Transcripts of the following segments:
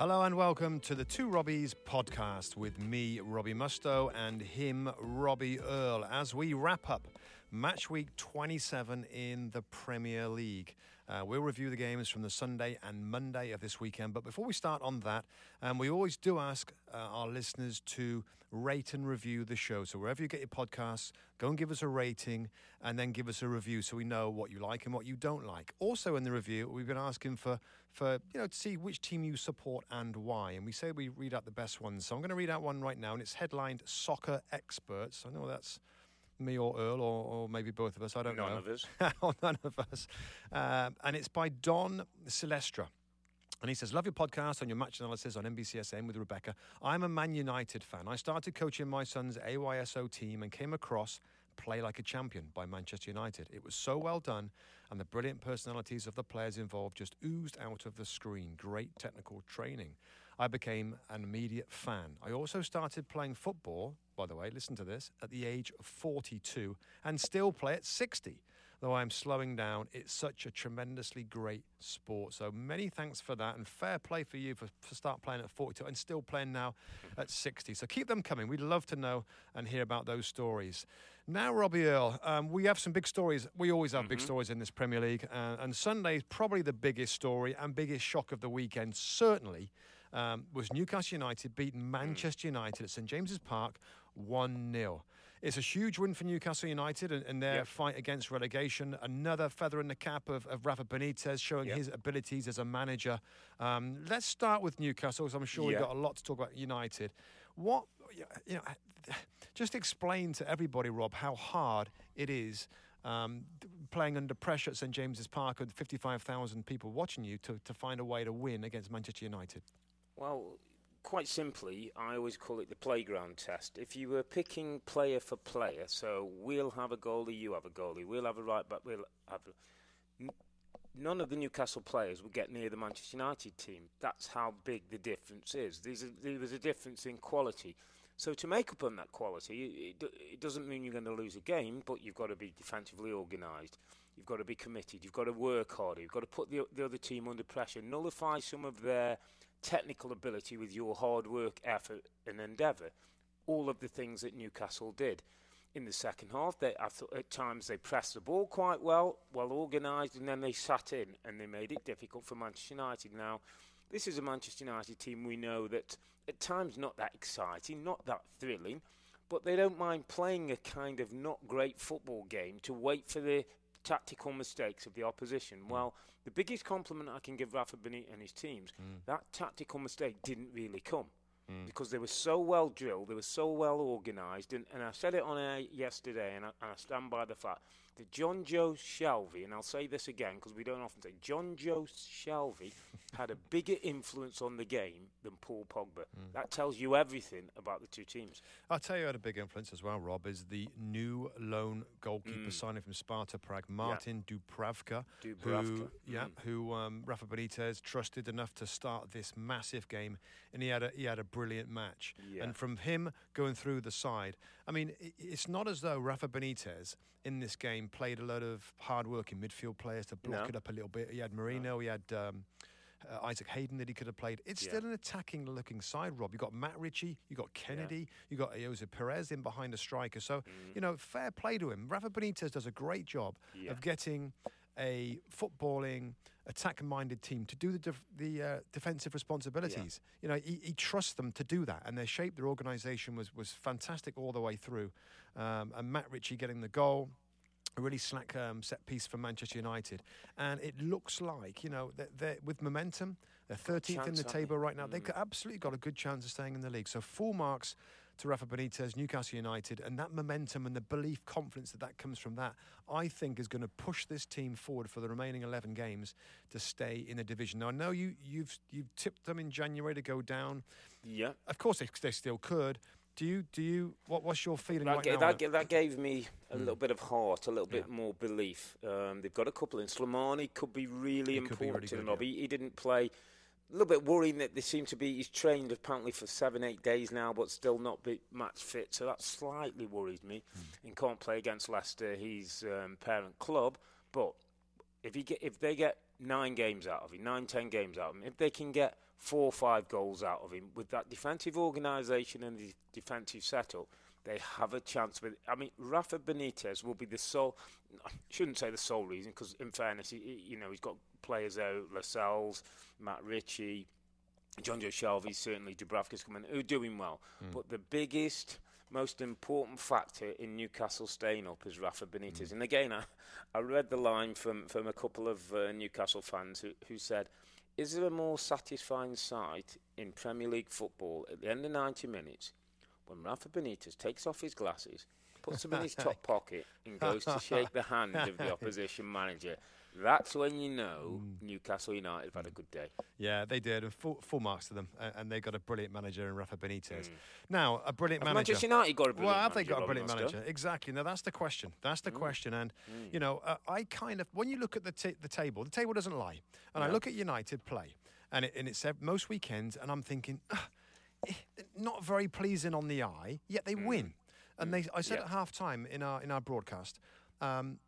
Hello and welcome to the Two Robbies podcast with me, Robbie Mustoe, and him, Robbie Earle, as we wrap up match week 27 in the Premier League. Uh, we'll review the games from the Sunday and Monday of this weekend. But before we start on that, um, we always do ask uh, our listeners to rate and review the show. So wherever you get your podcasts, go and give us a rating and then give us a review so we know what you like and what you don't like. Also in the review, we've been asking for, for you know, to see which team you support and why. And we say we read out the best ones. So I'm going to read out one right now, and it's headlined Soccer Experts. I know that's me or Earle or, or, maybe both of us. I don't none know. None of us. or none of us. Um, and it's by Don Silestra. And he says, Love your podcast on your match analysis on NBCSN with Rebecca. I'm a Man United fan. I started coaching my son's AYSO team and came across Play Like a Champion by Manchester United. It was so well done, and the brilliant personalities of the players involved just oozed out of the screen. Great technical training. I became an immediate fan. I also started playing football by the way, listen to this, at the age of 42 and still play at 60. Though I'm slowing down, it's such a tremendously great sport. So many thanks for that and fair play for you for, for start playing at 42 and still playing now at 60. So keep them coming. We'd love to know and hear about those stories. Now, Robbie Earle, um, we have some big stories. We always have mm-hmm. big stories in this Premier League. Uh, and Sunday is probably the biggest story and biggest shock of the weekend, certainly um, was Newcastle United beating Manchester United at St James's Park 1 0. It's a huge win for Newcastle United and, and their yep. fight against relegation. Another feather in the cap of, of Rafa Benitez showing yep. his abilities as a manager. Um, let's start with Newcastle, because I'm sure yep. we've got a lot to talk about United. What, you know, just explain to everybody, Rob, how hard it is um, playing under pressure at St James's Park with 55,000 people watching you to, to find a way to win against Manchester United. Well, quite simply, I always call it the playground test. If you were picking player for player, so we'll have a goalie, you have a goalie, we'll have a right back, we'll have. A, none of the Newcastle players would get near the Manchester United team. That's how big the difference is. There's a, there was a difference in quality. So to make up on that quality, it, it doesn't mean you're going to lose a game, but you've got to be defensively organised. You've got to be committed. You've got to work harder. You've got to put the, the other team under pressure, nullify some of their technical ability with your hard work, effort, and endeavour. All of the things that Newcastle did. In the second half, they, I thought at times they pressed the ball quite well, well organised, and then they sat in and they made it difficult for Manchester United. Now, this is a Manchester United team we know that at times not that exciting, not that thrilling, but they don't mind playing a kind of not great football game to wait for the tactical mistakes of the opposition. Mm. Well, the biggest compliment I can give Rafa Benitez and his teams, mm. that tactical mistake didn't really come. Mm. Because they were so well drilled, they were so well organised, and, and I said it on air yesterday, and I, and I stand by the fact that Jonjo Shelvey, and I'll say this again because we don't often say Jonjo Shelvey had a bigger influence on the game than Paul Pogba. Mm. That tells you everything about the two teams. I'll tell you had a big influence as well, Rob, is the new lone goalkeeper mm. signing from Sparta Prague, Martin yeah. Dubravka, Dubravka. who, yeah, mm. who um, Rafa Benitez trusted enough to start this massive game, and he had a he had a brilliant match. Yeah. And from him going through the side, I mean, it's not as though Rafa Benitez in this game played a lot of hard-working midfield players to block no. it up a little bit. He had Merino, no. he had. Um, uh, Isaac Hayden that he could have played. It's yeah. still an attacking looking side, Rob. You've got Matt Ritchie, you've got Kennedy, yeah. you've got Ayoze Perez in behind a striker. So, mm. you know, fair play to him. Rafa Benitez does a great job yeah. of getting a footballing, attack-minded team to do the def- the uh, defensive responsibilities. Yeah. You know, he, he, trusts them to do that, and their shape, their organisation was was fantastic all the way through. Um, and Matt Ritchie getting the goal a really slack um, set piece for Manchester United, and it looks like you know they're, they're with momentum. They're 13th in the table right now. Mm. They've absolutely got a good chance of staying in the league. So full marks to Rafa Benitez, Newcastle United, and that momentum and the belief, confidence that that comes from that, I think is going to push this team forward for the remaining 11 games to stay in the division. Now, I know you, you've, you've tipped them in January to go down. Yeah. Of course, they, they still could. Do you, do you, what, what's your feeling That, right ga- now? that, that gave me a Mm. little bit of heart, a little bit Yeah. more belief. Um, they've got a couple in. Slimani could be really He could be important really to them. good, Rob. He, he didn't play. A little bit worrying that they seem to be. He's trained apparently for seven, eight days now, but still not be match fit. So that slightly worries me. Hmm. And can't play against Leicester, his um, parent club. But if he get, if they get nine games out of him, nine, ten games out of him, if they can get four or five goals out of him with that defensive organisation and the defensive setup, they have a chance with. I mean, Rafa Benitez will be the sole. I shouldn't say the sole reason because, in fairness, he, he- you know he's got players out, Lascelles, Matt Ritchie, Jonjo Shelvey, certainly Dubravka's coming, who are doing well. But the biggest, most important factor in Newcastle staying up is Rafa Benitez. And again, I, I read the line from, from a couple of uh, Newcastle fans who, who said, Is there a more satisfying sight in Premier League football at the end of 90 minutes when Rafa Benitez takes off his glasses, puts them in his top pocket, and goes to shake the hand of the opposition manager? That's when you know Newcastle United have had a good day. Yeah, they did. And full, full marks to them. And, and they got a brilliant manager in Rafa Benitez. Now, a brilliant Mm. Have manager. Manchester United got a brilliant manager. Well, have they got a brilliant Mustoe? manager? Exactly. Now that's the question. That's Mm. the question. And you know, uh, I kind of when you look at the ta the table, the table doesn't lie. And I look at United play, and it, and it's most weekends, and I'm thinking, "Ah, eh, not very pleasing on the eye. Yet they win. And they, I said Mm. Yeah. at half time in our in our broadcast. Um,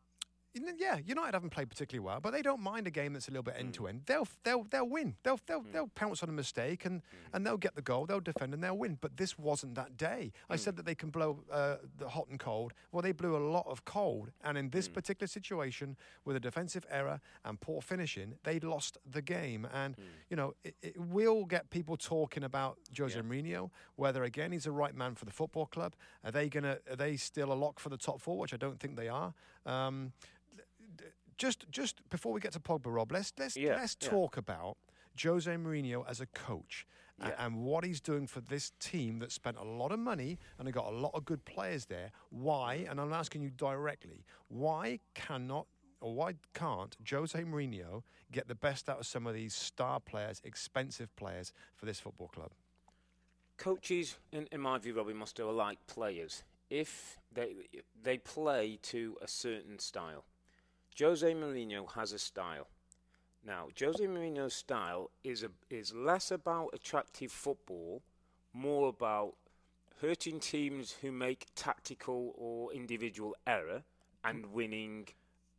yeah, United haven't played particularly well, but they don't mind a game that's a little bit end to end. They'll they'll they'll win. They'll they'll hmm. they'll pounce on a mistake and hmm. and they'll get the goal. They'll defend and they'll win. But this wasn't that day. I hmm. said that they can blow uh, the hot and cold. Well, they blew a lot of cold, and in this particular situation, with a defensive error and poor finishing, they lost the game. And you know, it, it will get people talking about Jose Yeah. Mourinho. Whether again he's the right man for the football club. Are they gonna? Are they still a lock for the top four? Which I don't think they are. Um, just just before we get to Pogba, Rob, let's let's Yeah, let's yeah. talk about Jose Mourinho as a coach Yeah. and what he's doing for this team that spent a lot of money and have got a lot of good players there. Why? And I'm asking you directly, why cannot or why can't Jose Mourinho get the best out of some of these star players, expensive players for this football club? Coaches, in, in my view, Robbie Mustoe, are like players. If they they play to a certain style, Jose Mourinho has a style. Now, Jose Mourinho's style is a, is less about attractive football, more about hurting teams who make tactical or individual error and winning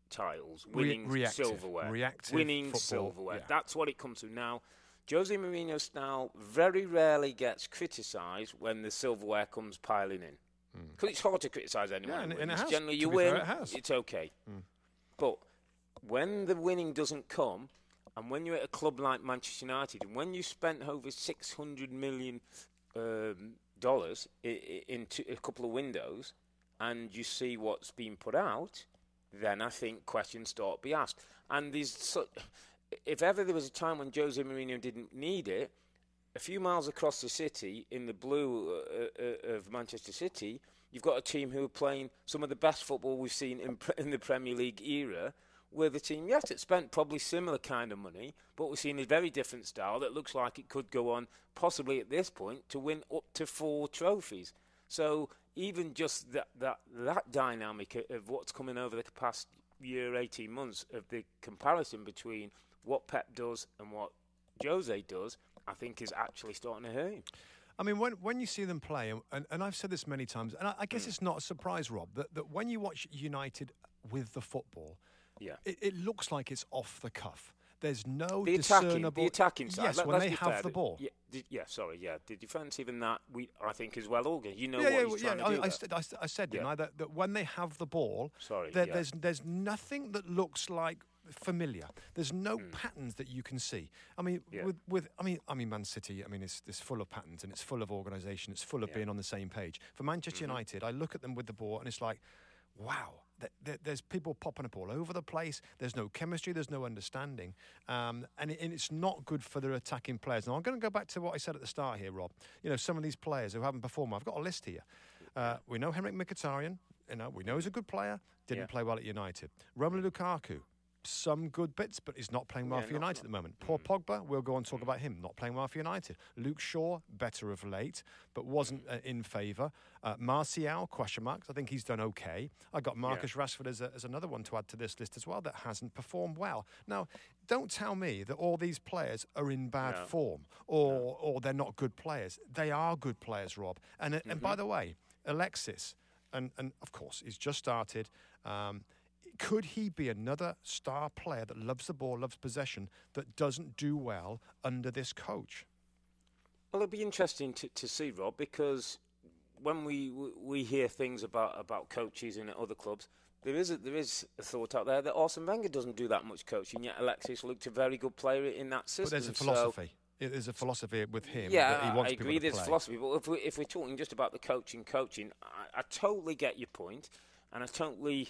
titles, Re- winning reactive- silverware, reactive winning football, silverware. yeah. That's what it comes to now. Jose Mourinho's style very rarely gets criticised when the silverware comes piling in. Because it's hard to criticise anyone. Hmm. Yeah, and- and it has. Generally, you win, it. Hmm. it's okay. But when the winning doesn't come, and when you're at a club like Manchester United, and when you spent over six hundred million um, dollars i- i- into a couple of windows, and you see what's being put out, then I think questions start to be asked. And there's so, if ever there was a time when Jose Mourinho didn't need it, a few miles across the city, in the blue uh, uh, of Manchester City, you've got a team who are playing some of the best football we've seen in, in the Premier League era. Where the team, yes, it spent probably similar kind of money, but we're seeing a very different style that looks like it could go on, possibly at this point, to win up to four trophies. So even just that that that dynamic of- what's coming over the past year, eighteen months, of the comparison between what Pep does and what Jose does, I think is actually starting to hurt him. I mean, when, when you see them play, and, and, and I've said this many times, and I, I Mm. guess it's not a surprise, Rob, that, that when you watch United with the football, Yeah. it, it looks like it's off the cuff. There's no The attacking, discernible. the attacking side. Yes, let- when they have fair, the ball. Yeah, the, yeah, sorry, yeah. The defensive and that we I think is well organized. You know yeah, what yeah, he's well, trying yeah. to do. I, I, said, I, I said, didn't I, that, that when they have the ball, Sorry, there, yeah. there's there's nothing that looks like familiar. There's no Hmm. patterns that you can see. I mean, Yeah. with, with I mean, I mean, Man City. I mean, it's, it's full of patterns and it's full of organisation. It's full of Yeah. Mm-hmm. being on the same page. For Manchester United, I look at them with the ball and it's like, wow, th- th- there's people popping up all over the place. There's no chemistry. There's no understanding, um, and, it, and it's not good for the attacking players. Now I'm going to go back to what I said at the start here, Rob. You know, some of these players who haven't performed. I've got a list here. Uh, we know Henrikh Mkhitaryan. You know, we know he's a good player. Didn't Yeah. play well at United. Romelu Lukaku, some good bits, but he's not playing well Yeah, for not- United at the moment. Paul Mm. Pogba, we'll go and talk about him, not playing well for United. Luke Shaw, better of late, but wasn't uh, in favour. Uh, Martial, question marks. I think he's done okay. I got Marcus Rashford as, a, as another one to add to this list as well that hasn't performed well. Now, don't tell me that all these players are in bad form or or they're not good players. They are good players, Rob. And uh, and Mm-hmm. by the way, Alexis, and and of course he's just started. Um, could he be another star player that loves the ball, loves possession, that doesn't do well under this coach? Well, it'll be interesting to, to see, Rob, because when we we hear things about, about coaches in other clubs, there is a, there is a thought out there that Arsene Wenger doesn't do that much coaching. Yet Alexis looked a very good player in that But system. there's a philosophy. It- there's a philosophy with him yeah, that he wants I agree. There's play. philosophy, but if, we, if we're talking just about the coaching, coaching, I, I totally get your point, and I totally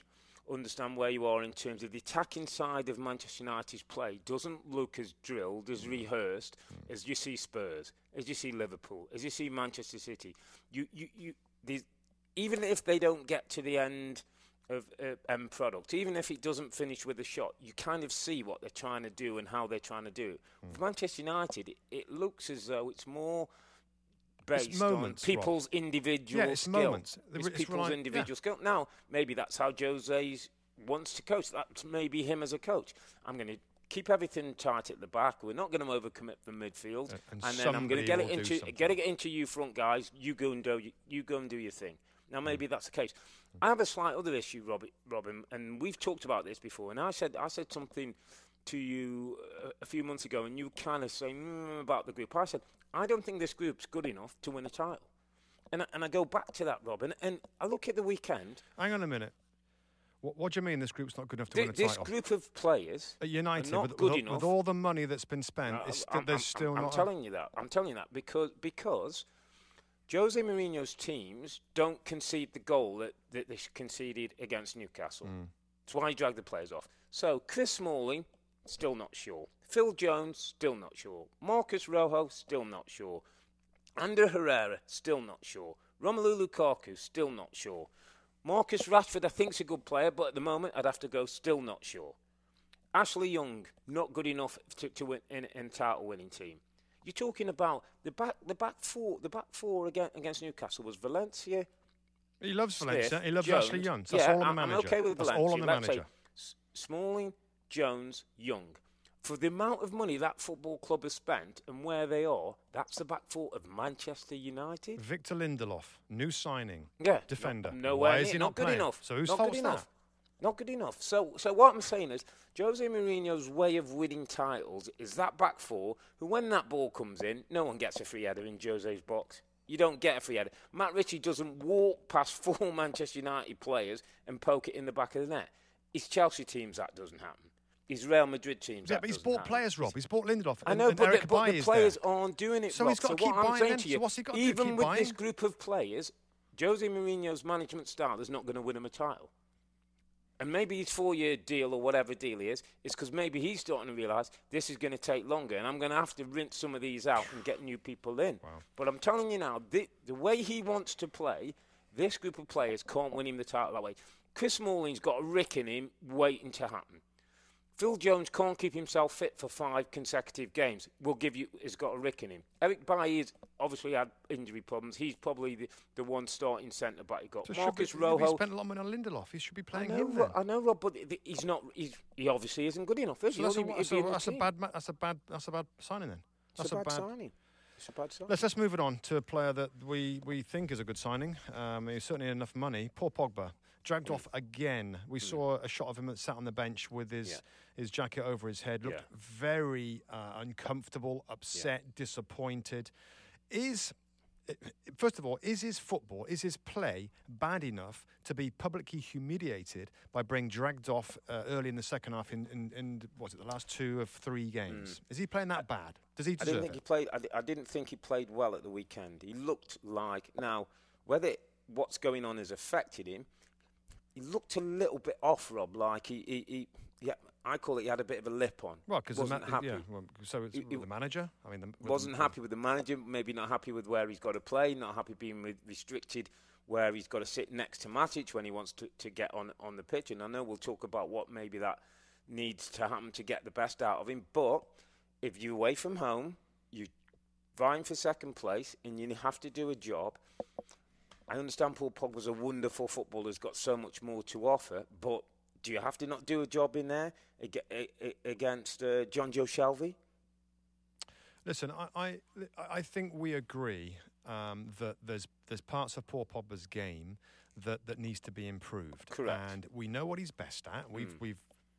understand where you are in terms of the attacking side of Manchester United's play doesn't look as drilled, Mm. as rehearsed as you see Spurs, as you see Liverpool, as you see Manchester City. You, you, you. Even if they don't get to the end of uh, end product, even if it doesn't finish with a shot, you kind of see what they're trying to do and how they're trying to do it. Mm. For Manchester United, it, it looks as though it's more based moments, on Rob. people's individual Yeah, it's skill. moments. It's it's people's individual skill. Now, maybe that's how Jose's wants to coach. That's maybe him as a coach. I'm going to keep everything tight at the back. We're not going to overcommit the midfield, Uh, and and, then I'm going to get it into get it into you front guys. You go and do you go and do your thing. Now, Mm. maybe that's the case. I have a slight other issue, Robin, Robin, and we've talked about this before. And I said I said something to you uh, a few months ago, and you kind of saying mm, about the group. I said I don't think this group's good enough to win a title. And I, and I go back to that, Robin, and I look at the weekend. Hang on a minute. What, what do you mean this group's not good enough to Th- win a this title? This group of players At United, not with, good with, enough. with all the money that's been spent, it's sti- I'm, there's I'm- still I'm not. a- telling you that. I'm telling you that because because Jose Mourinho's teams don't concede the goal that, that they conceded against Newcastle. Mm. That's why he dragged the players off. So Chris Smalling, still not sure. Phil Jones, still not sure. Marcos Rojo, still not sure. Ander Herrera, still not sure. Romelu Lukaku, still not sure. Marcus Rashford, I think's a good player, but at the moment I'd have to go still not sure. Ashley Young, not good enough to, to win in in a title winning team. You're talking about the back the back four the back four against, against Newcastle was Valencia, He loves Smith, Valencia. He loves Jones. Ashley Young. That's yeah, all on the I'm, manager. I'm okay with That's Valencia. all on the Let's manager. S- Smalling, Jones, Young. For the amount of money that football club has spent and where they are, that's the back four of Manchester United. Victor Lindelof, new signing, Yeah, defender. No, nowhere Why is he not, not good playing? enough. So who's not fault's good that? enough. Not good enough. So, so what I'm saying is, Jose Mourinho's way of winning titles is that back four, who when that ball comes in, no one gets a free header in Jose's box. You don't get a free header. Matt Ritchie doesn't walk past four Manchester United players and poke it in the back of the net. His Chelsea teams that doesn't happen. His Real Madrid teams Yeah, but he's bought happen. players, Rob. He's bought Lindelof. I know, and but, Eric the, but the players there. aren't doing it. So Rob. he's gotta so keep what I'm buying saying then. to So you, what's he gotta do? even Keep with buying? this group of players, Jose Mourinho's management style is not going to win him a title. And maybe his four-year deal or whatever deal he is, is because maybe he's starting to realise this is going to take longer, and I'm going to have to rinse some of these out and get new people in. But I'm telling you now, the, the way he wants to play, this group of players can't win him the title that way. Chris Smalling's got a rick in him waiting to happen. Phil Jones can't keep himself fit for five consecutive games. Will give you has got a rick in him. Eric Bailly's obviously had injury problems. He's probably the, the one starting centre back. He got So Marcus be, He Rojo. spent a lot of money on Lindelof. He should be I playing know, him then. I know, Rob, but he's not. He's, he obviously isn't good enough. Is So he? that's, a, that's, a, be in the that's a bad. That's a bad. That's a bad signing then. That's a bad, a bad signing. Let's let's move it on to a player that we, we think is a good signing. Um, he's certainly enough money. Paul Pogba dragged Mm. off again. We saw a shot of him that sat on the bench with his Yeah. his jacket over his head. Looked Yeah. very uh, uncomfortable, upset, disappointed. Is first of all, is his football, is his play bad enough to be publicly humiliated by being dragged off uh, early in the second half in, in, in what's it, the last two of three games? Is he playing that bad? Does he Mm. I didn't think it? he played. I, I didn't think he played well at the weekend. He looked like now whether what's going on has affected him. He looked a little bit off, Rob. Like he, he, he yeah, I call it. He had a bit of a lip on. Well, because wasn't ma- happy. Yeah, well, so it's He- he the manager. I mean, the, wasn't the- happy with the manager, maybe not happy with where he's got to play, not happy being re- restricted where he's got to sit next to Matic when he wants to, to get on, on the pitch. And I know we'll talk about what maybe that needs to happen to get the best out of him. But if you're away from home, you're vying for second place, and you have to do a job. I understand Paul Pogba's a wonderful footballer, has got so much more to offer, but do you have to not do a job in there ag- a- a- against uh, Jonjo Shelvey? Listen, I, I, I think we agree um, that there's there's parts of Paul Pogba's game that, that needs to be improved. Correct. And we know what he's best at. We've Mm. we've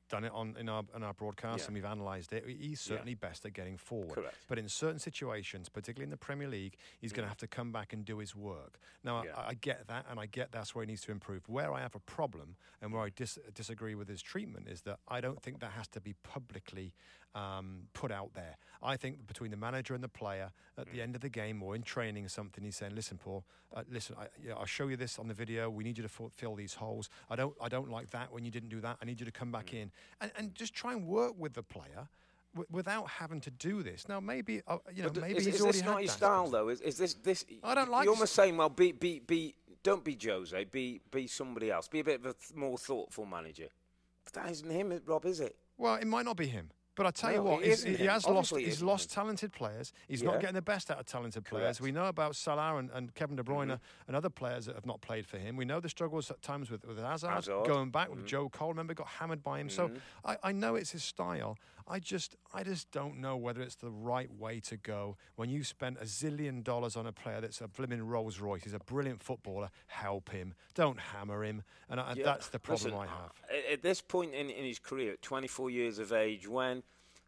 done it on in our in our broadcast Yeah. and we've analysed it. He's certainly best at getting forward. Correct. But in certain situations, particularly in the Premier League, he's going to have to come back and do his work. Now, Mm. Yeah. I, I get that, and I get that's where he needs to improve. Where I have a problem and where I dis- disagree with his treatment is that I don't think that has to be publicly um, put out there. I think between the manager and the player, at Mm. the end of the game or in training or something, he's saying, "Listen, Paul, uh, listen, I, yeah, I'll show you this on the video. We need you to f- fill these holes. I don't, I don't like that when you didn't do that. I need you to come back Mm. in and, and just try and work with the player." w- Without having to do this, now maybe uh, you know But maybe is, he's is already this not your style though? Is, is this this? I don't like You're almost saying, well, be be be. Don't be Jose. Be be somebody else. Be a bit of a th- more thoughtful manager. But that isn't him, Rob, is it? Well, it might not be him. But I tell you what, he's- he, has lost. He's isn't lost talented players. He's Yeah. not getting the best out of talented players. Correct. We know about Salah and, and Kevin De Bruyne Mm-hmm. and other players that have not played for him. We know the struggles at times with with Hazard, Hazard. going back Mhm. with Joe Cole. Remember, got hammered by him. So Mhm. I, I know it's his style. I just I just don't know whether it's the right way to go when you spent a zillion dollars on a player that's a blimmin' Rolls Royce. He's a brilliant footballer. Help him. Don't hammer him. And I, Yeah. that's the problem Listen, I have. At, at this point in, in his career, at 24 years of age, when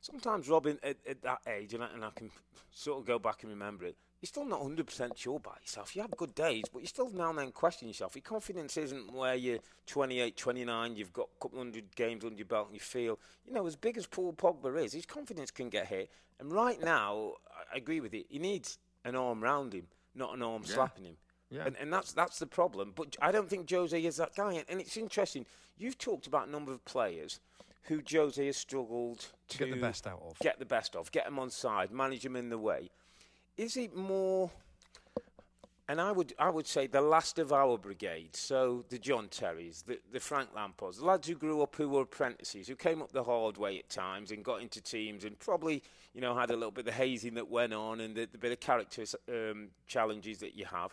sometimes Robin at, at that age, and I, and I can sort of go back and remember it, you're still not 100% sure by yourself. You have good days, but you still now and then question yourself. Your confidence isn't where you're 28, 29, you've got a couple hundred games under your belt, and you feel, you know, as big as Paul Pogba is, his confidence can get hit. And right now, I agree with you, he needs an arm round him, not an arm Yeah. slapping him. Yeah. And, and that's that's the problem. But I don't think Jose is that guy. And it's interesting. You've talked about a number of players who Jose has struggled to, get the best out of. get the best of, get them on side, manage them in the way. Is it more? And I would I would say the last of our brigade. So the John Terrys, the, the Frank Lampards, the lads who grew up who were apprentices, who came up the hard way at times and got into teams and probably you know had a little bit of the hazing that went on and the, the bit of character um, challenges that you have.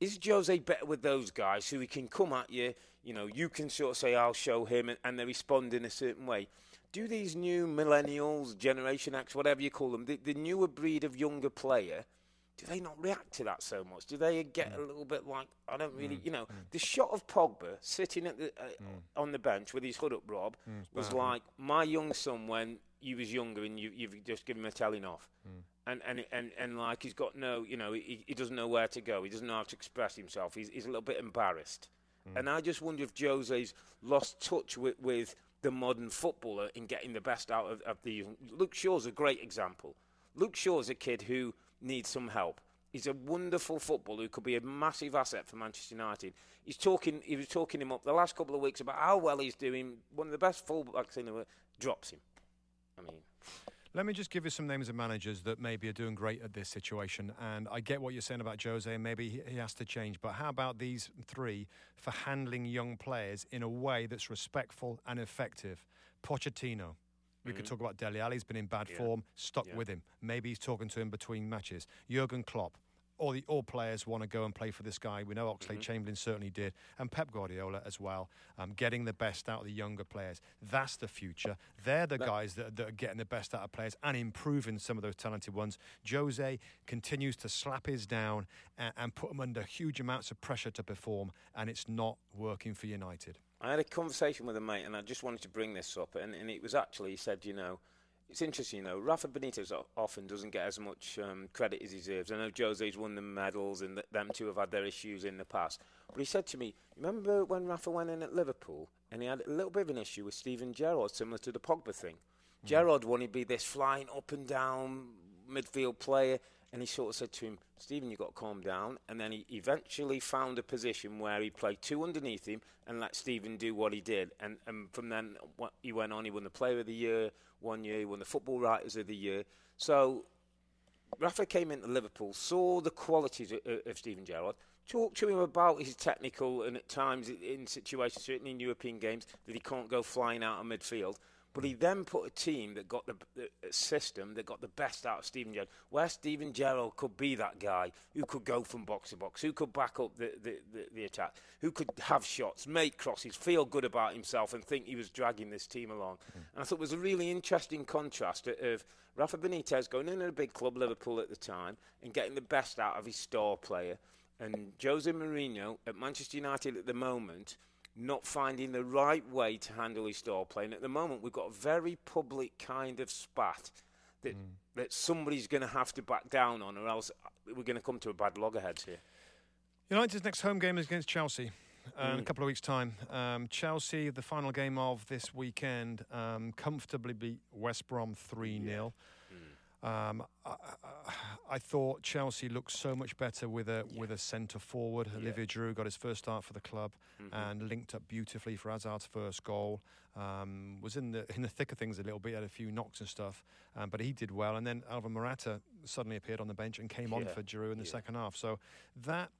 Is Jose better with those guys who he can come at you? You know, you can sort of say, "I'll show him," and, and they respond in a certain way. Do these new millennials, Generation X, whatever you call them, the, the newer breed of younger player, do they not react to that so much? Do they get a mm. little bit like, I don't really, mm. you know, mm. the shot of Pogba sitting at the, uh, on the bench with his hood up, Rob, was like my young son when he was younger and you, you've just given him a telling off. And, and, and, and like he's got no, you know, he, he doesn't know where to go. He doesn't know how to express himself. He's, he's a little bit embarrassed. Mm. And I just wonder if Jose's lost touch with, with the modern footballer in getting the best out of, of the. Luke Shaw's a great example. Luke Shaw's a kid who needs some help. He's a wonderful footballer who could be a massive asset for Manchester United. He's talking. He was talking him up the last couple of weeks about how well he's doing. One of the best fullbacks in the world drops him. I mean, Let me just give you some names of managers that maybe are doing great at this situation. And I get what you're saying about Jose, and maybe he, has to change. But how about these three for handling young players in a way that's respectful and effective? Pochettino. We could mm-hmm. talk about Dele Alli. He's been in bad Yeah. form. Stuck Yeah. with him. Maybe he's talking to him between matches. Jurgen Klopp. All the all players want to go and play for this guy. We know Oxlade Chamberlain certainly did, and Pep Guardiola as well. Um, getting the best out of the younger players. That's the future. They're the guys that, that are getting the best out of players and improving some of those talented ones. Jose continues to slap his down and, and put them under huge amounts of pressure to perform, and it's not working for United. I had a conversation with a mate, and I just wanted to bring this up. And, and it was actually, he said, you know, it's interesting, you know, Rafa Benitez often doesn't get as much um, credit as he deserves. I know Jose's won the medals, and th- them two have had their issues in the past. But he said to me, remember when Rafa went in at Liverpool, and he had a little bit of an issue with Steven Gerrard, similar to the Pogba thing. Gerrard wanted to be this flying up and down midfield player, and he sort of said to him, Steven, you've got to calm down. And then he eventually found a position where he played two underneath him and let Steven do what he did. And, and from then, he went on, he won the Player of the Year one year, he won the Football Writers of the Year. So Rafa came into Liverpool, saw the qualities of, of Steven Gerrard, talked to him about his technical and at times in situations, certainly in European games, that he can't go flying out of midfield. But he then put a team that got the, the system that got the best out of Steven Gerrard, where Steven Gerrard could be that guy who could go from box to box, who could back up the, the, the, the attack, who could have shots, make crosses, feel good about himself, and think he was dragging this team along. Mm. And I thought it was a really interesting contrast of Rafa Benitez going in at a big club, Liverpool at the time, and getting the best out of his star player, and Jose Mourinho at Manchester United at the moment not finding the right way to handle his star play. And at the moment, we've got a very public kind of spat that mm. that somebody's going to have to back down on, or else we're going to come to a bad loggerheads here. United's next home game is against Chelsea. Uh, mm. In a couple of weeks' time, um, Chelsea, the final game of this weekend, um, comfortably beat West Brom three 0 um, I, I, thought Chelsea looked so much better with a yeah. with a centre forward. Yeah. Olivier Giroud got his first start for the club mm-hmm. and linked up beautifully for Hazard's first goal. Um, was in the in the thick of things a little bit, had a few knocks and stuff, um, but he did well. And then Alvaro Morata suddenly appeared on the bench and came yeah. on for Giroud in the second half. So that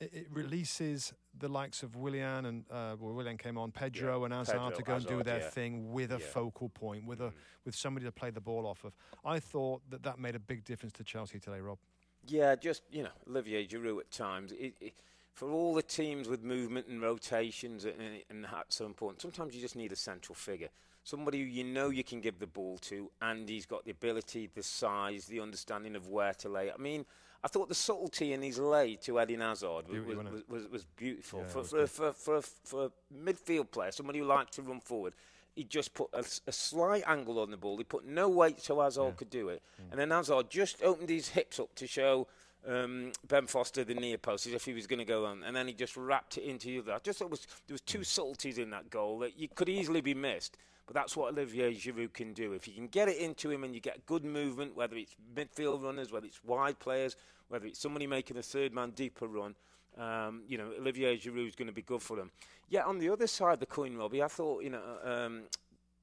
it, it releases the likes of Willian and uh, well, Willian came on, Pedro yeah, and Hazard Pedro, to go Hazard, and do their yeah. thing with a yeah. focal point, with mm. a with somebody to play the ball off of. I thought that that made a big difference to Chelsea today, Rob. Yeah, just you know, Olivier Giroud at times. It, it, for all the teams with movement and rotations and, and that's so important. Sometimes you just need a central figure, somebody who you know you can give the ball to, and he's got the ability, the size, the understanding of where to lay. I mean. I thought the subtlety in his lay to Eden Hazard was, was, was, was, was beautiful. Yeah, for, for, for, for, for, a midfield player, somebody who liked to run forward, he just put a, a, slight angle on the ball. He put no weight so Hazard yeah. could do it. Mm. And then Hazard just opened his hips up to show um, Ben Foster the near post as if he was going to go on. And then he just wrapped it into the other. I just thought was, there was two subtleties in that goal that you could easily be missed. But that's what Olivier Giroud can do. If you can get it into him and you get good movement, whether it's midfield runners, whether it's wide players, whether it's somebody making a third man deeper run, um, you know, Olivier Giroud is going to be good for them. Yeah, on the other side of the coin, Robbie, I thought, you know, um,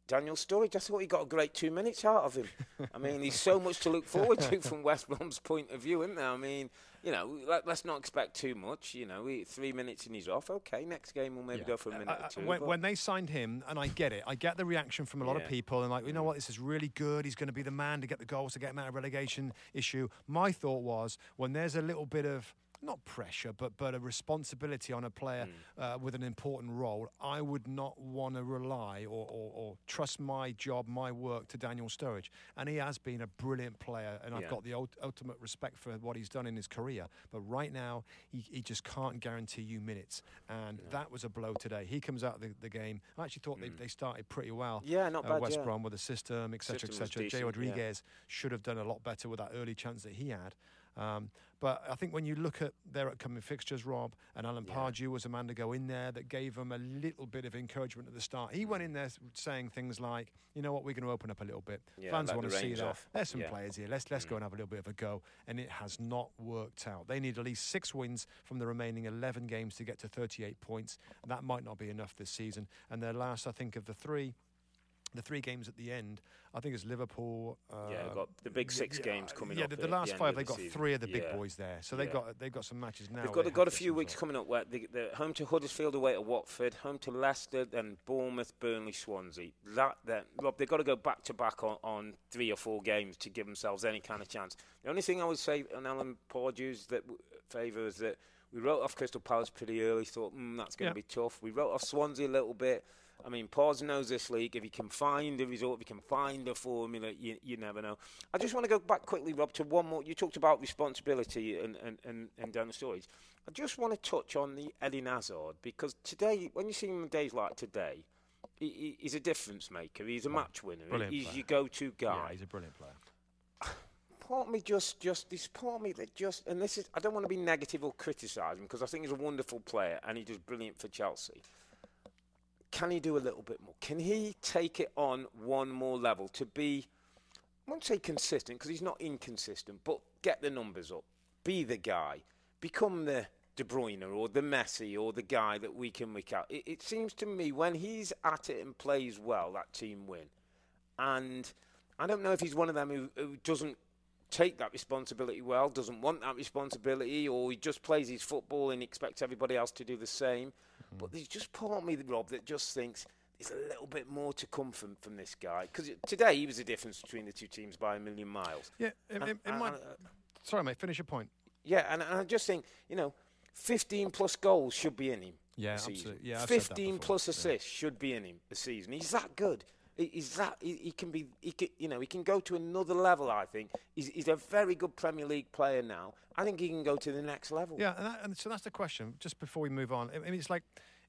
Daniel Sturridge, I thought he got a great two minutes out of him. I mean, he's so much to look forward to from West Brom's point of view, isn't there? I mean, you know, let, us not expect too much. You know, we, three minutes and he's off. Okay, next game we'll maybe yeah. go for a minute uh, or two. When, when, they signed him, and I get it, I get the reaction from a lot yeah. of people, and like, you know mm. what, this is really good. He's going to be the man to get the goals to get him out of relegation issue. My thought was when there's a little bit of not pressure, but but a responsibility on a player mm. uh, with an important role, I would not want to rely or, or, or, trust my job, my work to Daniel Sturridge. And he has been a brilliant player, and yeah. I've got the ultimate respect for what he's done in his career. But right now, he, he just can't guarantee you minutes, and yeah. that was a blow today. He comes out of the, the game. I actually thought mm. they, they started pretty well. Yeah, not uh, bad. West yeah. Brom with the system, etc., etc. Jay Rodriguez should have done a lot better with that early chance that he had. Um, but I think when you look at their upcoming fixtures, Rob and Alan yeah. Pardew was a man to go in there that gave them a little bit of encouragement at the start. He went in there saying things like, "You know what, we're going to open up a little bit. Yeah, Fans want to see that. Off. There's some yeah. players here. Let's let's mm. go and have a little bit of a go." And it has not worked out. They need at least six wins from the remaining 11 games to get to 38 points. That might not be enough this season. And their last, I think, of the three the three games at the end, I think it's Liverpool. Uh, yeah, got the big six yeah, games coming yeah, up. Yeah, the, the last five, they've got season. three of the big yeah. boys there, so they've got they've got some matches now. They've got, they got a few weeks coming up where they, are home to Huddersfield, away to Watford, home to Leicester, then Bournemouth, Burnley, Swansea. That then, Rob, they've got to go back to back on, on three or four games to give themselves any kind of chance. The only thing I would say on Alan Pardew's that favour is that we wrote off Crystal Palace pretty early. Thought mm, that's going to be tough. We wrote off Swansea a little bit. I mean, Pause knows this league. If he can find a result, if he can find a formula, you, you never know. I just want to go back quickly, Rob, to one more. You talked about responsibility and, and, and, and down the stories. I just want to touch on the Eden Hazard because today, when you see him on days like today, he, he's a difference maker. He's a match winner. Brilliant he's player. your go-to guy. Yeah, he's a brilliant player. part of me just, just this part of me that just, and this is, I don't want to be negative or criticise him because I think he's a wonderful player and he does brilliant for Chelsea can he do a little bit more? Can he take it on one more level to be, I won't say consistent because he's not inconsistent, but get the numbers up, be the guy, become the De Bruyne or the Messi or the guy that week in week out. It, it seems to me when he's at it and plays well, that team win. And I don't know if he's one of them who, who doesn't take that responsibility well, doesn't want that responsibility, or he just plays his football and expects everybody else to do the same. Mm-hmm. But there's just part of me, the Rob, that just thinks there's a little bit more to come from, from this guy. Because today he was the difference between the two teams by a million miles. Yeah, it, it, it might. Uh, sorry, mate, finish your point. Yeah, and, and I just think, you know, 15 plus goals should be in him. Yeah, absolutely. Yeah, I've 15 plus assists yeah. should be in him this season. He's that good. He's that he, he, can be he can, you know he can go to another level. I think he's, he's a very good Premier League player now. I think he can go to the next level. Yeah, and, that, and so that's the question. Just before we move on, I mean, it's like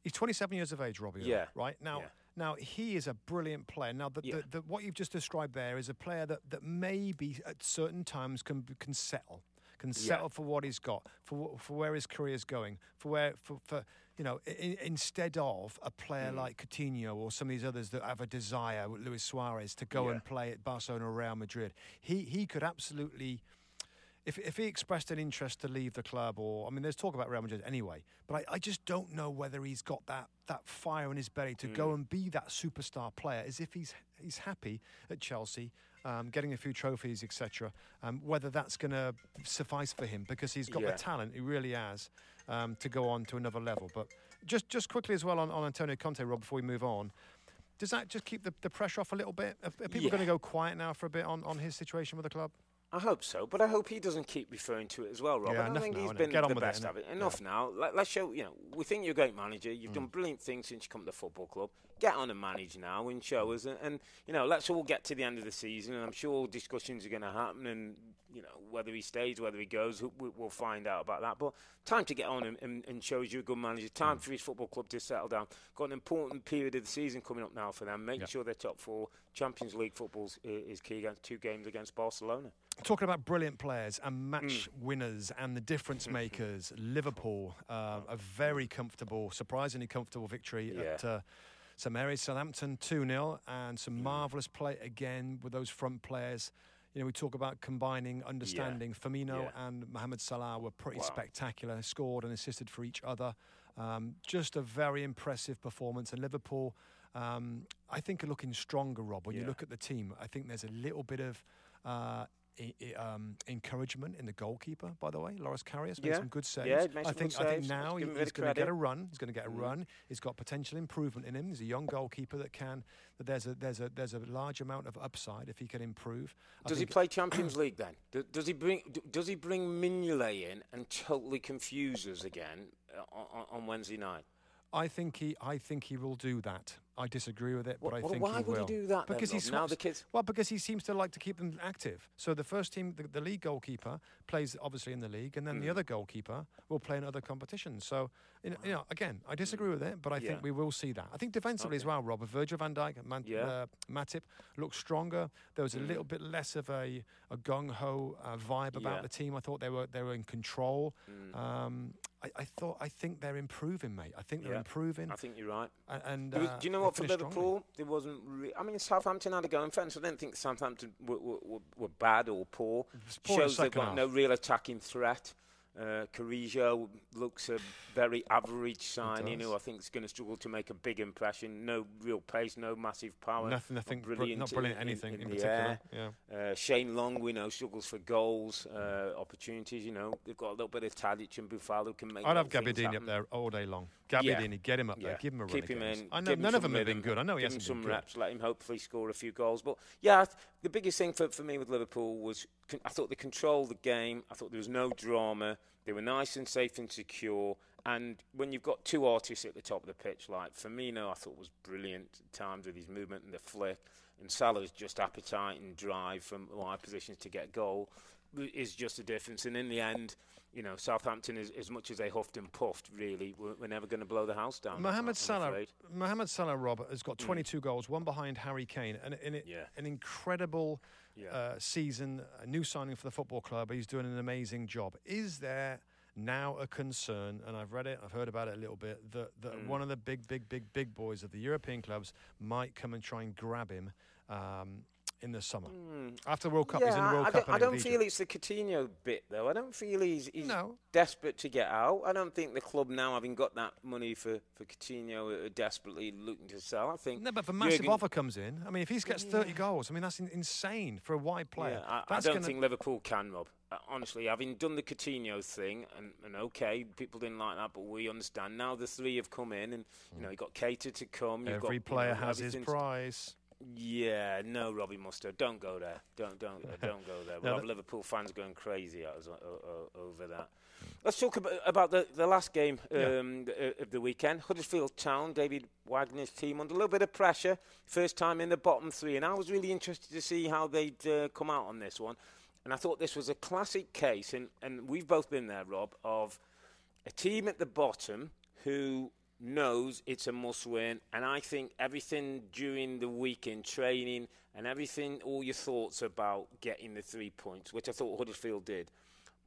he's 27 years of age, Robbie. Yeah. Right now. Yeah. Now he is a brilliant player. Now the, yeah. the, the, what you've just described there is a player that, that maybe at certain times can can settle, can settle yeah. for what he's got, for for where his career is going, for where for, for you know, in, instead of a player mm. like Coutinho or some of these others that have a desire, Luis Suarez, to go yeah. and play at Barcelona or Real Madrid, he he could absolutely. If, if he expressed an interest to leave the club, or I mean, there's talk about Real Madrid anyway, but I, I just don't know whether he's got that that fire in his belly to mm. go and be that superstar player. As if he's he's happy at Chelsea, um, getting a few trophies, etc. Um, whether that's going to suffice for him because he's got yeah. the talent, he really has um, to go on to another level. But just just quickly as well on, on Antonio Conte, Rob, before we move on. Does that just keep the, the pressure off a little bit? Are, are people yeah. going to go quiet now for a bit on, on his situation with the club? I hope so, but I hope he doesn't keep referring to it as well, Rob. Yeah, I think now, he's been the best it, of it. Enough yeah. now. Let, us show, you know, we think you're a great manager. You've mm. done brilliant things since you come to the football club. Get on and manage now and show us. And, and, you know, let's all get to the end of the season, and I'm sure discussions are going to happen. And, you know, whether he stays, whether he goes, we'll find out about that. But time to get on and, and, and show you're a good manager. Time mm. for his football club to settle down. Got an important period of the season coming up now for them. Make yeah. sure they're top four. Champions League football is key against two games against Barcelona. Talking about brilliant players and match mm. winners and the difference makers, Liverpool, uh, a very comfortable, surprisingly comfortable victory yeah. at uh, St Mary's Southampton 2 0, and some mm. marvellous play again with those front players. You know, we talk about combining understanding. Yeah. Firmino yeah. and Mohamed Salah were pretty wow. spectacular, scored and assisted for each other. Um, just a very impressive performance. And Liverpool, um, I think, are looking stronger, Rob. When you look at the team, I think there's a little bit of. Uh, um, encouragement in the goalkeeper. By the way, Loris Karius made yeah. some good saves. Yeah, I think. I think now he, he's going to get a run. He's going to get a mm. run. He's got potential improvement in him. He's a young goalkeeper that can. That there's a there's a there's a large amount of upside if he can improve. Does he play Champions League then? Does he bring Does he bring Mignolet in and totally confuse us again uh, on, on Wednesday night? I think he I think he will do that. I disagree with it, but well, I think why he would will. he do that? Because then, he's now the kids. Well, because he seems to like to keep them active. So the first team, the, the league goalkeeper, plays obviously in the league, and then mm. the other goalkeeper will play in other competitions. So you know, you know again, I disagree with it, but I yeah. think we will see that. I think defensively okay. as well, Robert Virgil Van Dijk, Man- yeah. uh, Matip looked stronger. There was a mm. little bit less of a, a gung ho uh, vibe about yeah. the team. I thought they were they were in control. Mm. Um, I, I, thought I think they're improving, mate. I think they're yeah, improving. I think you're right. And, uh, do you know what for Liverpool? There wasn't. Re- I mean, Southampton had a go in fairness. I don't think Southampton were, were, were bad or poor. poor Shows they've got half. no real attacking threat. Uh, Carrillo looks a very average signing who I think is going to struggle to make a big impression. No real pace, no massive power. Nothing, nothing brilliant, not brilliant in, anything in, in, in the particular. Air. Yeah. Uh, Shane Long, we know, struggles for goals, uh, opportunities. You know, they've got a little bit of Tadic and Boufal who can make. I'd have Gabbiadini up there all day long. Gabbiadini, yeah. get him up yeah. there, give him a Keep run. him in. I know none of them have been good. I know he hasn't some been reps. Let him hopefully score a few goals. But yeah, the biggest thing for, for me with Liverpool was I thought they controlled the game. I thought there was no drama. They were nice and safe and secure. And when you've got two artists at the top of the pitch, like Firmino, I thought was brilliant at times with his movement and the flick, and Salah's just appetite and drive from wide positions to get goal is just a difference. And in the end, you know, Southampton, is, as much as they huffed and puffed, really, we're, we're never going to blow the house down. Mohamed Salah, Mohamed Salah, Robert has got Mm. 22 goals, one behind Harry Kane, and, and it, Yeah. an incredible Yeah. uh, season, a new signing for the football club. He's doing an amazing job. Is there now a concern, and I've read it, I've heard about it a little bit, that, that Mm. one of the big, big, big, big boys of the European clubs might come and try and grab him? Um, in the summer. After the World Cup, yeah, he's in the World I, Cup. don't, I don't feel it's the Coutinho bit though. I don't feel he's, he's No. desperate to get out. I don't think the club now, having got that money for for Coutinho, are desperately looking to sell. I think No, but if a massive Jurgen- offer comes in, I mean, if he gets 30 goals, I mean, that's in- insane for a wide player. Yeah, I, I don't gonna- think Liverpool can, Rob. Uh, honestly, having done the Coutinho thing, and, and okay, people didn't like that, but we understand. Now the three have come in, and you know you got Keita to come. You've Every got, player you know, has his price. Yeah, no, Robbie Mustoe, don't go there. Don't don't uh, don't go there. We'll No, have Liverpool fans going crazy us o- o- o- over that. Let's talk about, about the, the last game um, uh, of the weekend. Huddersfield Town, David Wagner's team under a little bit of pressure. First time in the bottom three, and I was really interested to see how they'd uh, come out on this one. And I thought this was a classic case, and, and we've both been there, Rob, of a team at the bottom who knows it's a must win. And I think everything during the week in training and everything, all your thoughts about getting the three points, which I thought Huddersfield did.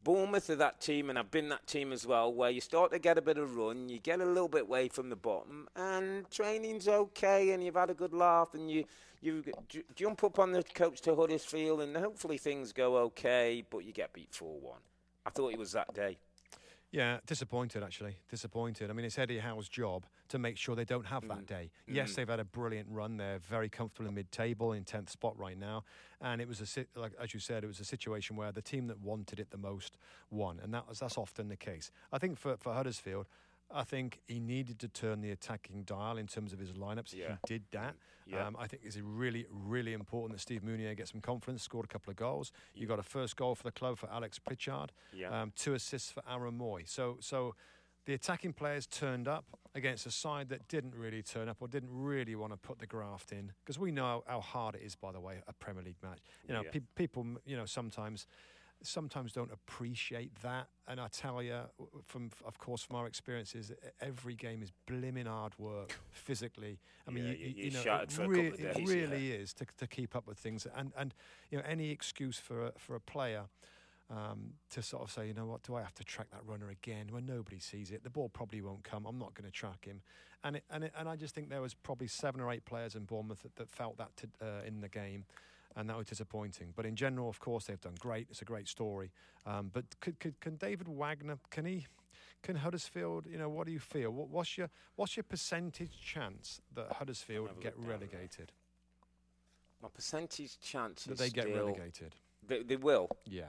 Bournemouth are that team, and I've been that team as well, where you start to get a bit of run, you get a little bit away from the bottom, and training's okay, and you've had a good laugh, and you you j- jump up on the coach to Huddersfield, and hopefully things go okay, but you get beat 4 1. I thought it was that day. Yeah, disappointed actually. Disappointed. I mean, it's Eddie Howe's job to make sure they don't have Mm. that day. Yes, they've had a brilliant run. They're very comfortable in mid-table, in tenth spot right now, and it was a like as you said, it was a situation where the team that wanted it the most won, and that was that's often the case. I think for for Huddersfield. I think he needed to turn the attacking dial in terms of his lineups. Yeah. He did that. Yeah. Um, I think it's really, really important that Steve Mounié gets some confidence, scored a couple of goals. You got a first goal for the club for Alex Pritchard, Yeah. um, two assists for Aaron Mooy. So, so the attacking players turned up against a side that didn't really turn up or didn't really want to put the graft in because we know how hard it is. By the way, a Premier League match. You know, Yeah. pe- people, you know, sometimes. Sometimes don't appreciate that, and I tell you, from of course from our experiences, every game is blimmin' hard work physically. I mean, Yeah, you, you- you, know, it, couple of it days, yeah. really is to, to keep up with things, and and you know any excuse for a, for a player um, to sort of say, you know what, do I have to track that runner again when nobody sees it? The ball probably won't come. I'm not going to track him. And it, and it, and I just think there was probably seven or eight players in Bournemouth that, that felt that to, uh, in the game. And that was disappointing. But in general, of course, they've done great. It's a great story. Um, but could, could, can David Wagner, can he, can Huddersfield, you know, what do you feel? What, what's your what's your percentage chance that Huddersfield get there. relegated? My percentage chance That is they get relegated? They, they will. Yeah.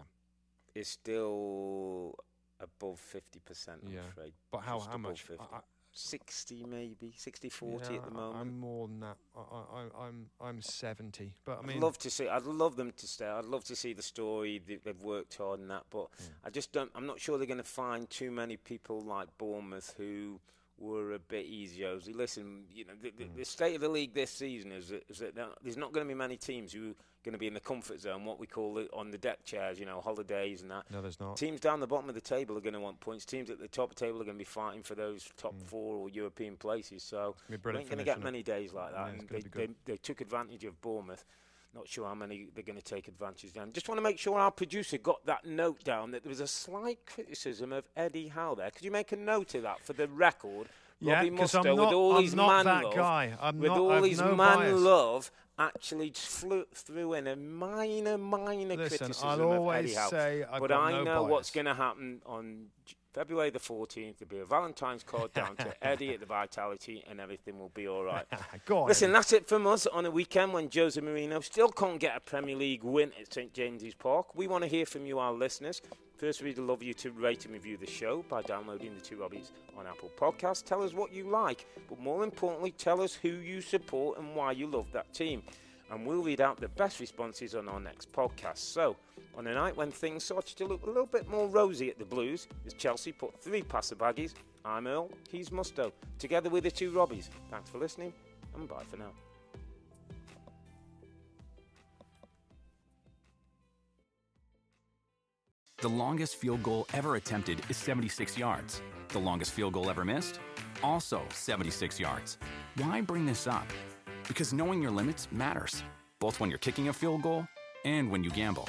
Is still above 50%, I'm Yeah. afraid. But how, Just how much? 50. I- I- 60 maybe, 60 40 Yeah, at the moment. I'm more than that. I, I, I'm I'm 70, but I mean I'd love to see. I'd love them to stay. I'd love to see the story. They, they've worked hard on that, but I just don't. I'm not sure they're going to find too many people like Bournemouth who were a bit easy. Josie. Listen, you know, the, the, the state of the league this season is that, is that there's not going to be many teams who are going to be in the comfort zone, what we call it on the deck chairs, you know, holidays and that. no, there's not. Teams down the bottom of the table are going to want points. Teams at the top of the table are going to be fighting for those top four or European places. So we ain't going to get many days like that. it's and they, they, they took advantage of Bournemouth. Not sure how many they're going to take advantage down. Just want to make sure our producer got that note down that there was a slight criticism of Eddie Howe there. Could you make a note of that for the record? Yeah, Robbie 'cause Mustoe, I'm not- with all I'm his not man that love, guy. I'm with not- all I've his no man bias. love, actually flew, threw in a minor, minor Listen, criticism I'll of Eddie Howe. say I've but I no know what's going to happen on February the 14th. There'll be a Valentine's card down to Eddie at the Vitality, and everything will be all right. Go on. Listen, Eddie. that's it from us on a weekend when Jose Mourinho still can't get a Premier League win at St James's Park. We want to hear from you, our listeners. First, we'd love you to rate and review the show by downloading the two Robbies on Apple Podcasts. Tell us what you like, but more importantly, tell us who you support and why you love that team. And we'll read out the best responses on our next podcast. So, on a night when things started to look a little bit more rosy at the Blues, as Chelsea put three past the baggies, I'm Earle, he's Mustoe, together with the two Robbies. Thanks for listening, and bye for now. The longest field goal ever attempted is 76 yards. The longest field goal ever missed? Also 76 yards. Why bring this up? Because knowing your limits matters, both when you're kicking a field goal and when you gamble.